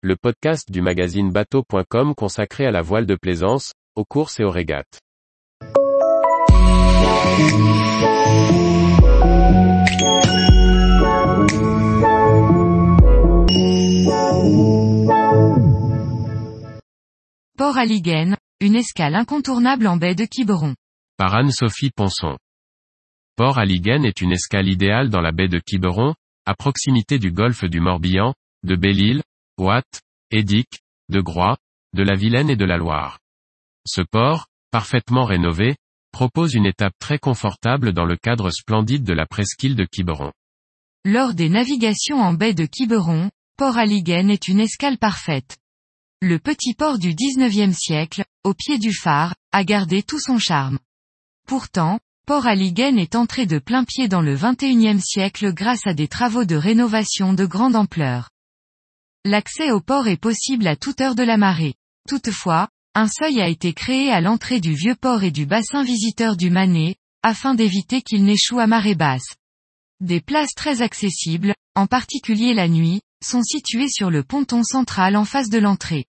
le podcast du magazine bateau.com consacré à la voile de plaisance, aux courses et aux régates. Port Aliguen, une escale incontournable en baie de Quiberon. Par Anne-Sophie Ponson. Port Aliguen est une escale idéale dans la baie de Quiberon, à proximité du golfe du Morbihan, de Belle-Île, Ouate, Édic, de Groix, de la Vilaine et de la Loire. Ce port, parfaitement rénové, propose une étape très confortable dans le cadre splendide de la presqu'île de Quiberon. Lors des navigations en baie de Quiberon, Port Aliguen est une escale parfaite. Le petit port du 19e siècle, au pied du phare, a gardé tout son charme. Pourtant, Port Aliguen est entré de plein pied dans le 21e siècle grâce à des travaux de rénovation de grande ampleur. L'accès au port est possible à toute heure de la marée. Toutefois, un seuil a été créé à l'entrée du vieux port et du bassin visiteur du Manet, afin d'éviter qu'il n'échoue à marée basse. Des places très accessibles, en particulier la nuit, sont situées sur le ponton central en face de l'entrée.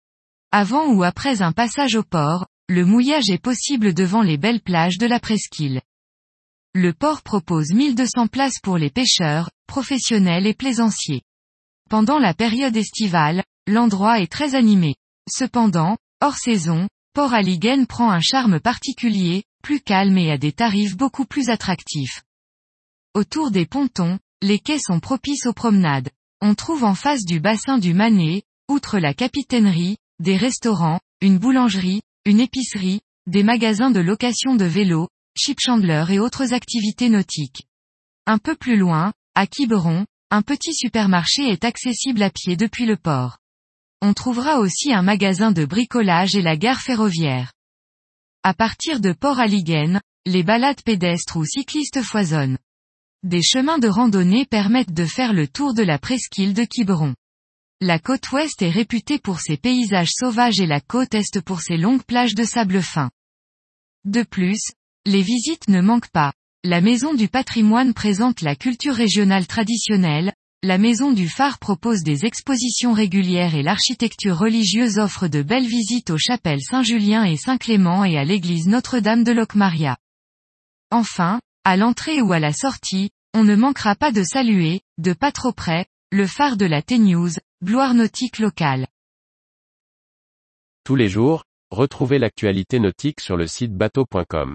Avant ou après un passage au port, le mouillage est possible devant les belles plages de la presqu'île. Le port propose 1200 places pour les pêcheurs, professionnels et plaisanciers. Pendant la période estivale, l'endroit est très animé. Cependant, hors saison, Port Aliguen prend un charme particulier, plus calme et à des tarifs beaucoup plus attractifs. Autour des pontons, les quais sont propices aux promenades. On trouve en face du bassin du Manet, outre la capitainerie, des restaurants, une boulangerie, une épicerie, des magasins de location de vélos, chip chandler et autres activités nautiques. Un peu plus loin, à Quiberon, un petit supermarché est accessible à pied depuis le port. On trouvera aussi un magasin de bricolage et la gare ferroviaire. À partir de Port Aliguen, les balades pédestres ou cyclistes foisonnent. Des chemins de randonnée permettent de faire le tour de la presqu'île de Quiberon. La côte ouest est réputée pour ses paysages sauvages et la côte est pour ses longues plages de sable fin. De plus, les visites ne manquent pas. La Maison du patrimoine présente la culture régionale traditionnelle, la Maison du phare propose des expositions régulières et l'architecture religieuse offre de belles visites aux chapelles Saint-Julien et Saint-Clément et à l'église Notre-Dame de Locmaria. Enfin, à l'entrée ou à la sortie, on ne manquera pas de saluer, de pas trop près, le phare de la T-News, gloire nautique locale. Tous les jours, retrouvez l'actualité nautique sur le site bateau.com.